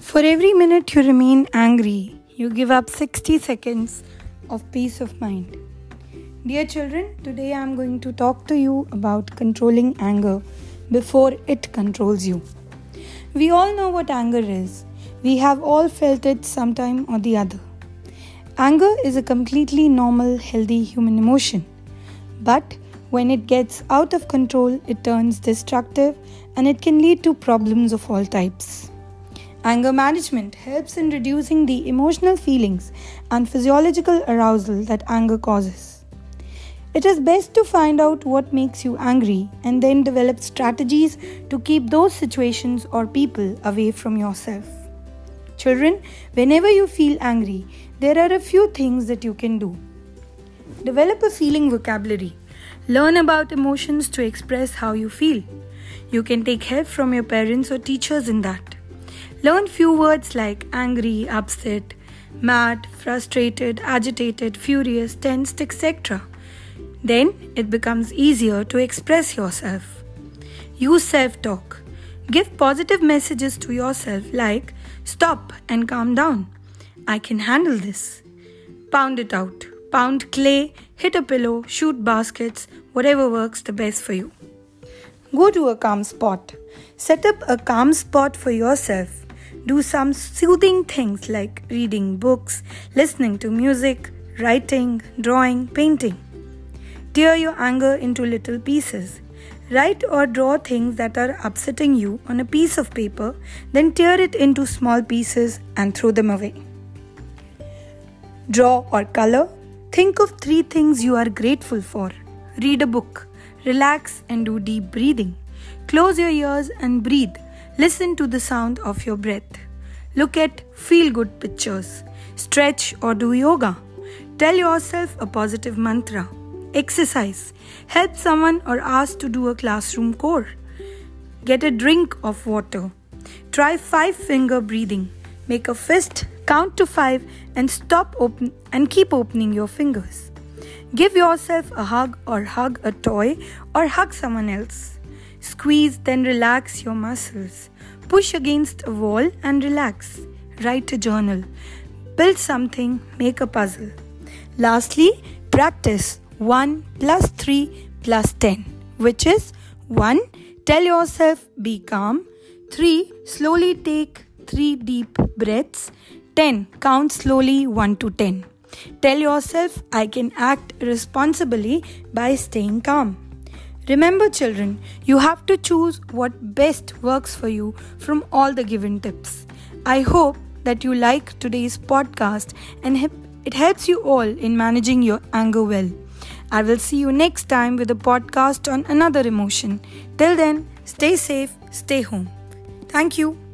For every minute you remain angry, you give up 60 seconds of peace of mind. Dear children, today I am going to talk to you about controlling anger before it controls you. We all know what anger is. We have all felt it sometime or the other. Anger is a completely normal, healthy human emotion. But when it gets out of control, it turns destructive and it can lead to problems of all types. Anger management helps in reducing the emotional feelings and physiological arousal that anger causes. It is best to find out what makes you angry and then develop strategies to keep those situations or people away from yourself. Children, whenever you feel angry, there are a few things that you can do. Develop a feeling vocabulary. Learn about emotions to express how you feel. You can take help from your parents or teachers in that. Learn few words like angry, upset, mad, frustrated, agitated, furious, tensed, etc. Then it becomes easier to express yourself. Use self talk. Give positive messages to yourself like stop and calm down. I can handle this. Pound it out. Pound clay, hit a pillow, shoot baskets, whatever works the best for you. Go to a calm spot. Set up a calm spot for yourself do some soothing things like reading books, listening to music, writing, drawing, painting. Tear your anger into little pieces. Write or draw things that are upsetting you on a piece of paper, then tear it into small pieces and throw them away. Draw or color. Think of three things you are grateful for. Read a book. Relax and do deep breathing. Close your ears and breathe Listen to the sound of your breath. Look at feel good pictures. Stretch or do yoga. Tell yourself a positive mantra. Exercise. Help someone or ask to do a classroom core. Get a drink of water. Try five finger breathing. Make a fist, count to five, and stop open and keep opening your fingers. Give yourself a hug or hug a toy or hug someone else. Squeeze, then relax your muscles. Push against a wall and relax. Write a journal. Build something, make a puzzle. Lastly, practice 1 plus 3 plus 10, which is 1. Tell yourself, be calm. 3. Slowly take 3 deep breaths. 10. Count slowly 1 to 10. Tell yourself, I can act responsibly by staying calm. Remember, children, you have to choose what best works for you from all the given tips. I hope that you like today's podcast and it helps you all in managing your anger well. I will see you next time with a podcast on another emotion. Till then, stay safe, stay home. Thank you.